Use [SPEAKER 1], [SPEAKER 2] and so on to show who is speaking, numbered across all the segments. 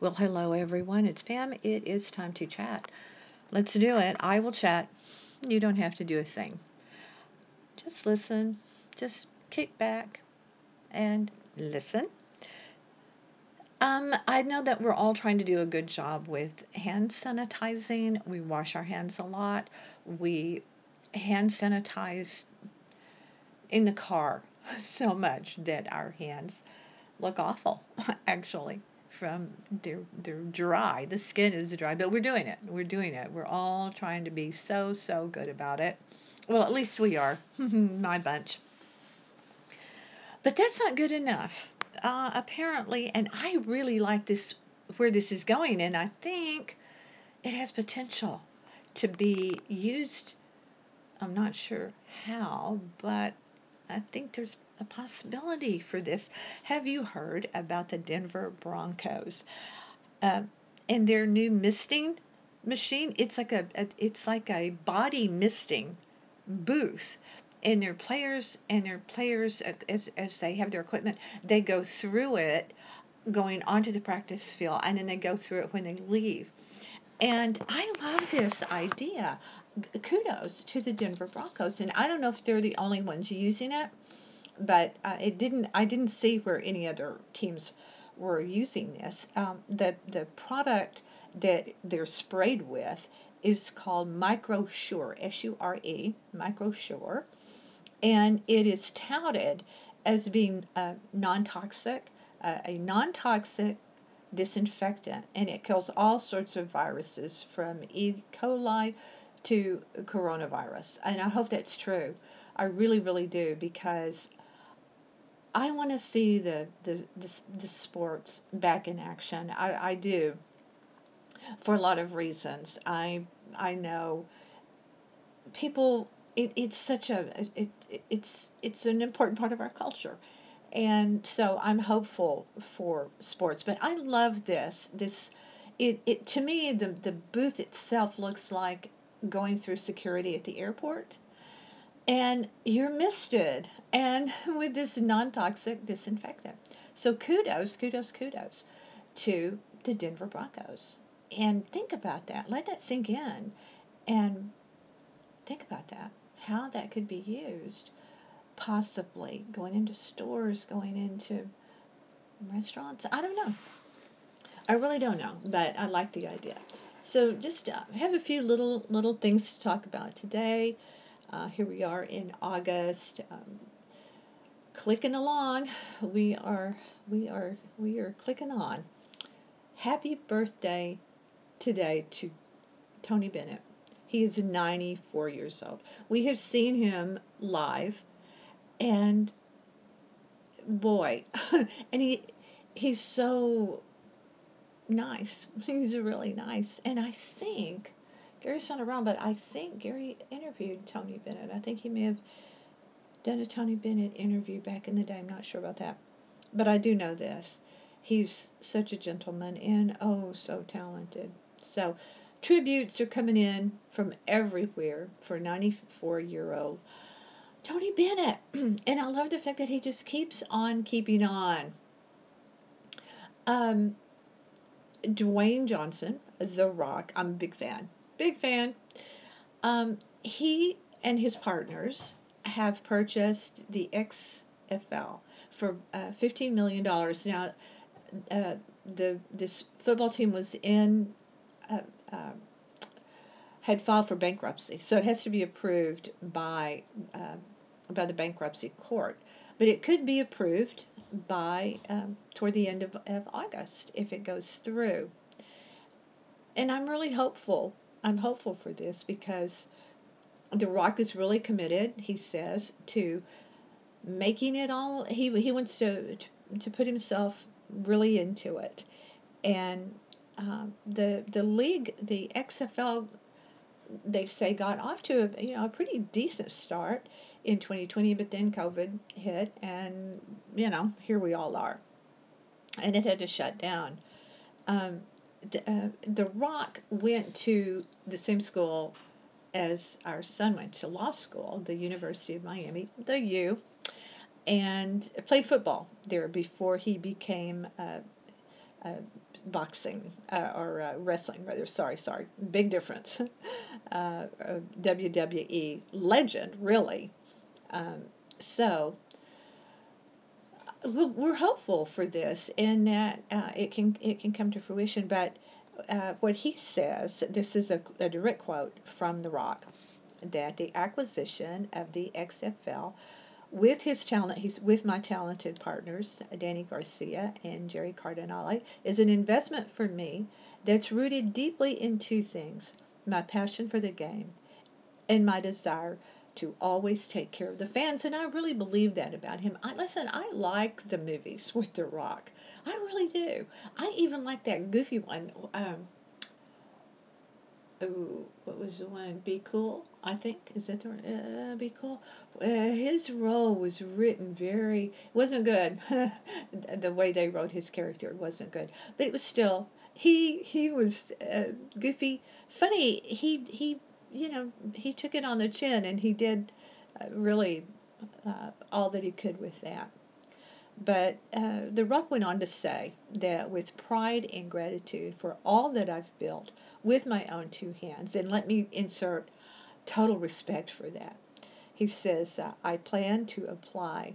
[SPEAKER 1] Well, hello everyone. It's Pam. It is time to chat. Let's do it. I will chat. You don't have to do a thing. Just listen. Just kick back and listen. Um, I know that we're all trying to do a good job with hand sanitizing. We wash our hands a lot. We hand sanitize in the car so much that our hands look awful, actually from they're they're dry. The skin is dry, but we're doing it. We're doing it. We're all trying to be so so good about it. Well, at least we are. My bunch. But that's not good enough. Uh, apparently, and I really like this where this is going, and I think it has potential to be used. I'm not sure how, but I think there's a possibility for this. Have you heard about the Denver Broncos uh, and their new misting machine? It's like a, a it's like a body misting booth and their players and their players as, as they have their equipment they go through it going onto the practice field and then they go through it when they leave and i love this idea kudos to the denver broncos and i don't know if they're the only ones using it but uh, it didn't. I didn't see where any other teams were using this. Um, the the product that they're sprayed with is called MicroSure, S-U-R-E, MicroSure, and it is touted as being uh, non-toxic, uh, a non-toxic disinfectant, and it kills all sorts of viruses from E. coli to coronavirus. And I hope that's true. I really, really do because I want to see the, the, the, the, sports back in action. I, I do for a lot of reasons. I I know people. It, it's such a it, it's it's an important part of our culture, and so I'm hopeful for sports. But I love this this. It, it to me the the booth itself looks like going through security at the airport and you're misted and with this non-toxic disinfectant. So kudos, kudos, kudos to the Denver Broncos. And think about that. Let that sink in and think about that. How that could be used. Possibly going into stores, going into restaurants. I don't know. I really don't know, but I like the idea. So just uh, have a few little little things to talk about today. Uh, here we are in August, um, clicking along. We are we are we are clicking on. Happy birthday today to Tony Bennett. He is 94 years old. We have seen him live, and boy, and he he's so nice. He's really nice, and I think Gary's not around, but I think Gary interviewed Tony Bennett. I think he may have done a Tony Bennett interview back in the day. I'm not sure about that. But I do know this. He's such a gentleman and oh, so talented. So, tributes are coming in from everywhere for 94 year old Tony Bennett. and I love the fact that he just keeps on keeping on. Um, Dwayne Johnson, The Rock, I'm a big fan. Big fan. Um, he and his partners have purchased the XFL for uh, $15 million. Now, uh, the this football team was in uh, uh, had filed for bankruptcy, so it has to be approved by uh, by the bankruptcy court. But it could be approved by um, toward the end of, of August if it goes through. And I'm really hopeful I'm hopeful for this because The Rock is really committed, he says, to making it all. He he wants to to put himself really into it, and um, the the league, the XFL, they say got off to a you know a pretty decent start in 2020, but then COVID hit, and you know here we all are, and it had to shut down. Um, the, uh, the Rock went to the same school as our son went to law school, the University of Miami, the U, and played football there before he became uh, uh, boxing uh, or uh, wrestling, rather. Sorry, sorry, big difference. WWE legend, really. Um, so we're hopeful for this, and that uh, it can it can come to fruition. But uh, what he says, this is a, a direct quote from The Rock, that the acquisition of the XFL with his talent, he's with my talented partners, Dany Garcia and Jerry Cardinale, is an investment for me that's rooted deeply in two things my passion for the game and my desire to always take care of the fans. And I really believe that about him. I listen, I like the movies with The Rock. I really do. I even like that goofy one. Um, what was the one? Be Cool, I think. Is that the uh, Be Cool? Uh, his role was written very, wasn't good. the way they wrote his character wasn't good. But it was still, he he was uh, goofy, funny. He he you know he took it on the chin and he did uh, really uh, all that he could with that. But uh, The Rock went on to say that with pride and gratitude for all that I've built with my own two hands, and let me insert total respect for that. He says, uh, I plan to apply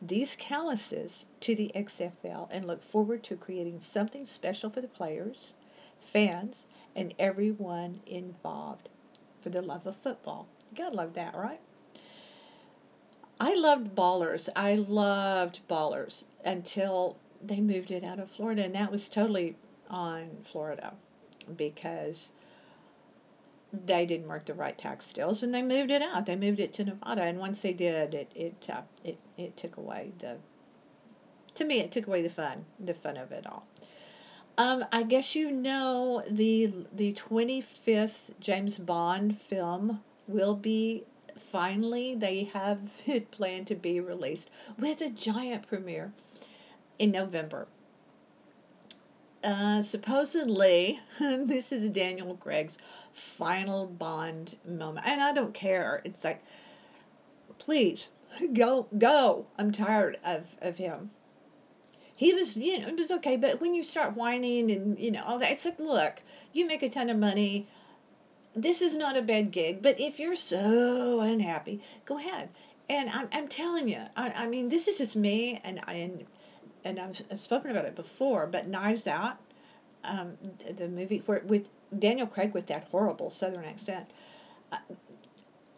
[SPEAKER 1] these calluses to the XFL and look forward to creating something special for the players, fans, and everyone involved for the love of football. You gotta love that, right? I loved Ballers. I loved Ballers until they moved it out of Florida, and that was totally on Florida because they didn't work the right tax deals, and they moved it out. They moved it to Nevada, and once they did, it it uh, it it took away the. To me, it took away the fun, the fun of it all. Um, I guess you know the the 25th James Bond film will be finally they have it planned to be released with a giant premiere in November. Uh, supposedly, this is Daniel Craig's final Bond moment, and I don't care. It's like, please go, go. I'm tired of of him. He was, you know, it was okay, but when you start whining and you know all that, it's like, look, you make a ton of money this is not a bad gig, but if you're so unhappy, go ahead. And I'm, I'm telling you, I, I mean, this is just me, and I and, and I've, spoken about it before, but Knives Out, um, the movie where with Daniel Craig with that horrible Southern accent, uh,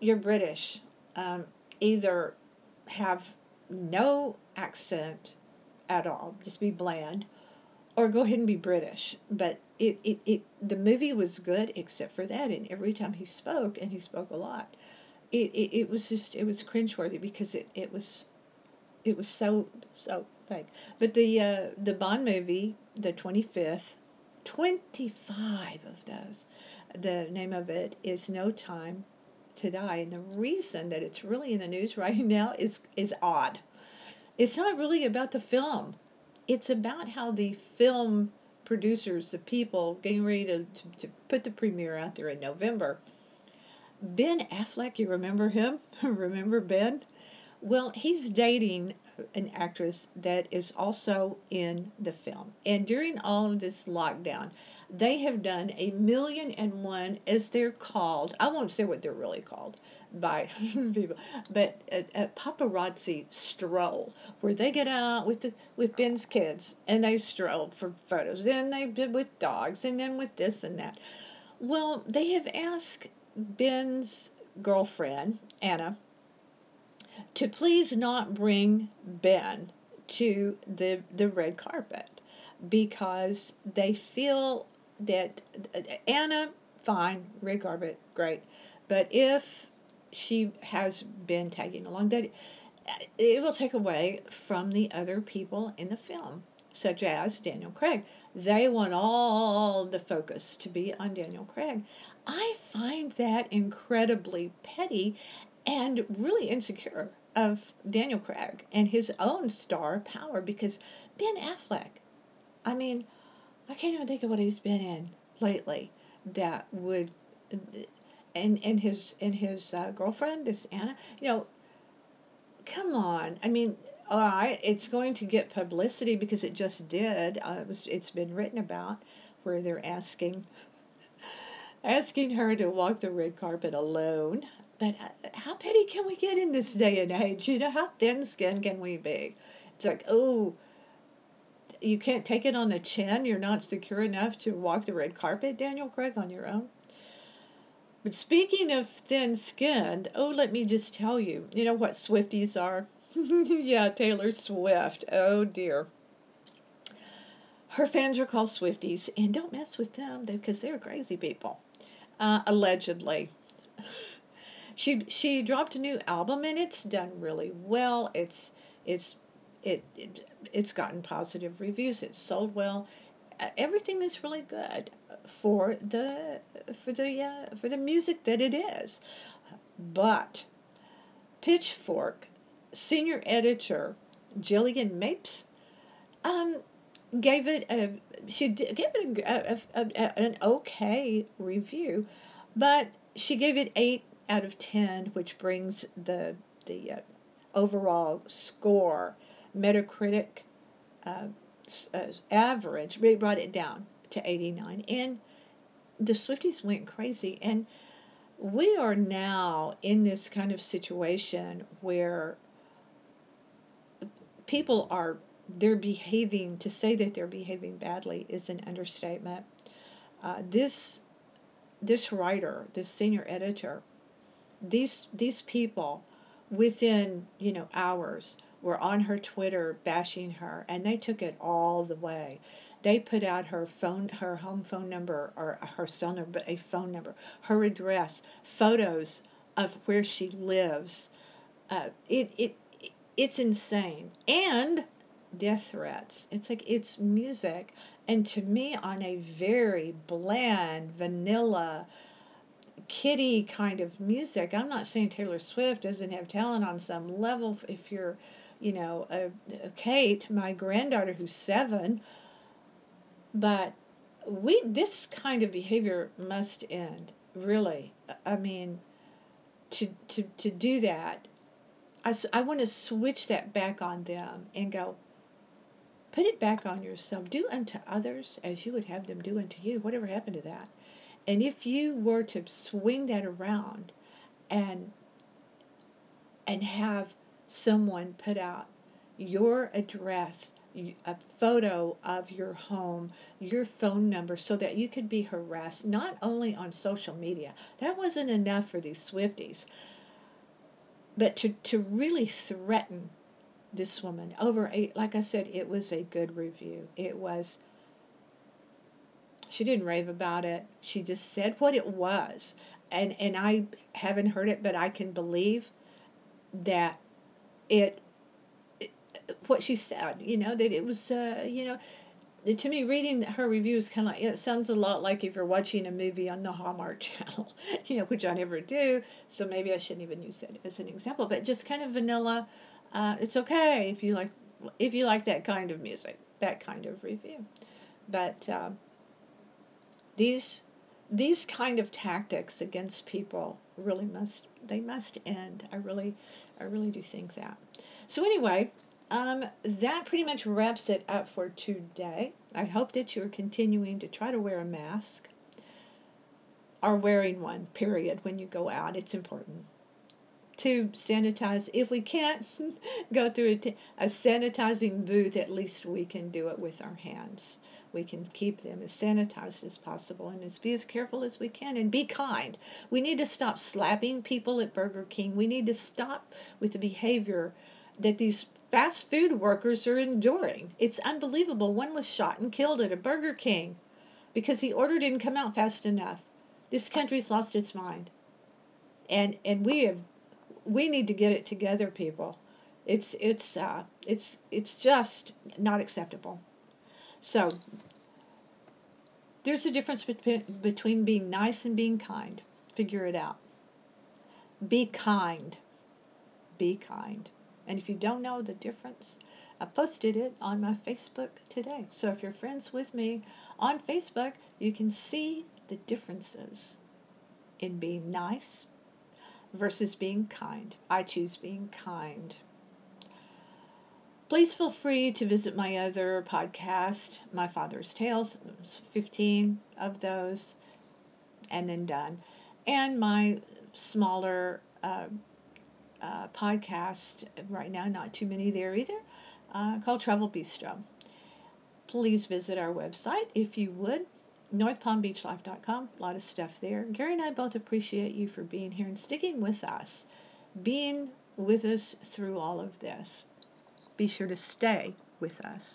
[SPEAKER 1] you're British. Um, either have no accent at all, just be bland, or go ahead and be British. But it, it, it the movie was good except for that, and every time he spoke, and he spoke a lot, it, it, it was just it was cringeworthy because it, it was it was so so fake. But the uh, the Bond movie, the 25th, 25 of those. The name of it is No Time to Die, and the reason that it's really in the news right now is is odd. It's not really about the film it's about how the film producers, the people getting ready to, to, to put the premiere out there in November. Ben Affleck, you remember him? remember Ben? Well, he's dating an actress that is also in the film. And during all of this lockdown, they have done a million and one, as they're called. I won't say what they're really called, by people, but a, a paparazzi stroll where they get out with the with Ben's kids and they stroll for photos. Then they did with dogs, and then with this and that. Well, they have asked Ben's girlfriend Ana to please not bring Ben to the the red carpet because they feel that Ana fine red carpet great but if she has been tagging along that it will take away from the other people in the film such as Daniel Craig. They want all the focus to be on Daniel Craig. I find that incredibly petty and really insecure of Daniel Craig and his own star power because Ben Affleck, I mean, I can't even think of what he's been in lately that would and and his and his uh, girlfriend, this Ana, you know, come on. I mean, all right, it's going to get publicity because it just did. Uh, it was, it's been written about where they're asking asking her to walk the red carpet alone. But uh, how petty can we get in this day and age? You know, how thin skinned can we be? It's like, oh, you can't take it on the chin. You're not secure enough to walk the red carpet, Daniel Craig, on your own. But speaking of thin skinned, oh, let me just tell you, you know what Swifties are? yeah, Taylor Swift. Oh dear. Her fans are called Swifties, and don't mess with them because they're crazy people. Uh, allegedly. she she dropped a new album and it's done really well. It's it's it, it it's gotten positive reviews. It's sold well. Uh, everything is really good for the for the uh, for the music that it is. But Pitchfork senior editor Jillian Mapes um, gave it a she did, gave it a, a, a, an okay review, but she gave it eight out of ten, which brings the the uh, overall score Metacritic uh, uh, average. They brought it down to 89, and the Swifties went crazy. And we are now in this kind of situation where people are they're behaving to say that they're behaving badly is an understatement. Uh, this this writer, this senior editor, these these people within you know hours were on her Twitter bashing her, and they took it all the way. They put out her phone, her home phone number, or her cell number, but a phone number, her address, photos of where she lives. Uh, it it it's insane, and death threats. It's like it's music, and to me, on a very bland, vanilla, kitty kind of music. I'm not saying Taylor Swift doesn't have talent on some level. If you're you know, a, a Kate, my granddaughter who's seven. But we this kind of behavior must end. Really, I mean, to to to do that, I I want to switch that back on them and go. Put it back on yourself. Do unto others as you would have them do unto you. Whatever happened to that? And if you were to swing that around and and have someone put out your address, a photo of your home, your phone number, so that you could be harassed not only on social media. That wasn't enough for these Swifties, but to, to really threaten this woman over a, like I said, it was a good review. It was, she didn't rave about it. She just said what it was. And, and I haven't heard it, but I can believe that it, it what she said, you know, that it was, uh, you know, to me, reading her reviews kind of like it sounds a lot like if you're watching a movie on the Hallmark Channel, you know, which I never do. So maybe I shouldn't even use that as an example. But just kind of vanilla. Uh, it's okay if you like if you like that kind of music, that kind of review. But uh, these these kind of tactics against people really must they must end. I really I really do think that. So anyway, um, that pretty much wraps it up for today. I hope that you're continuing to try to wear a mask or wearing one, period, when you go out. It's important to sanitize. If we can't go through a, t- a sanitizing booth, at least we can do it with our hands. We can keep them as sanitized as possible and as be as careful as we can and be kind. We need to stop slapping people at Burger King. We need to stop with the behavior that these fast food workers are enduring. It's unbelievable. One was shot and killed at a Burger King because the order didn't come out fast enough. This country's lost its mind. And and we have we need to get it together, people. It's it's uh, it's it's just not acceptable. So there's a difference between between being nice and being kind. Figure it out. Be kind. Be kind. And if you don't know the difference, I posted it on my Facebook today. So if you're friends with me on Facebook, you can see the differences in being nice versus being kind. I choose being kind. Please feel free to visit my other podcast, My Father's Tales. There's 15 of those, and then done. And my smaller uh, uh, podcast, right now, not too many there either, uh, called Travel Bistro. Please visit our website if you would northpalmbeachlife.com. A lot of stuff there. Gary and I both appreciate you for being here and sticking with us, being with us through all of this be sure to stay with us.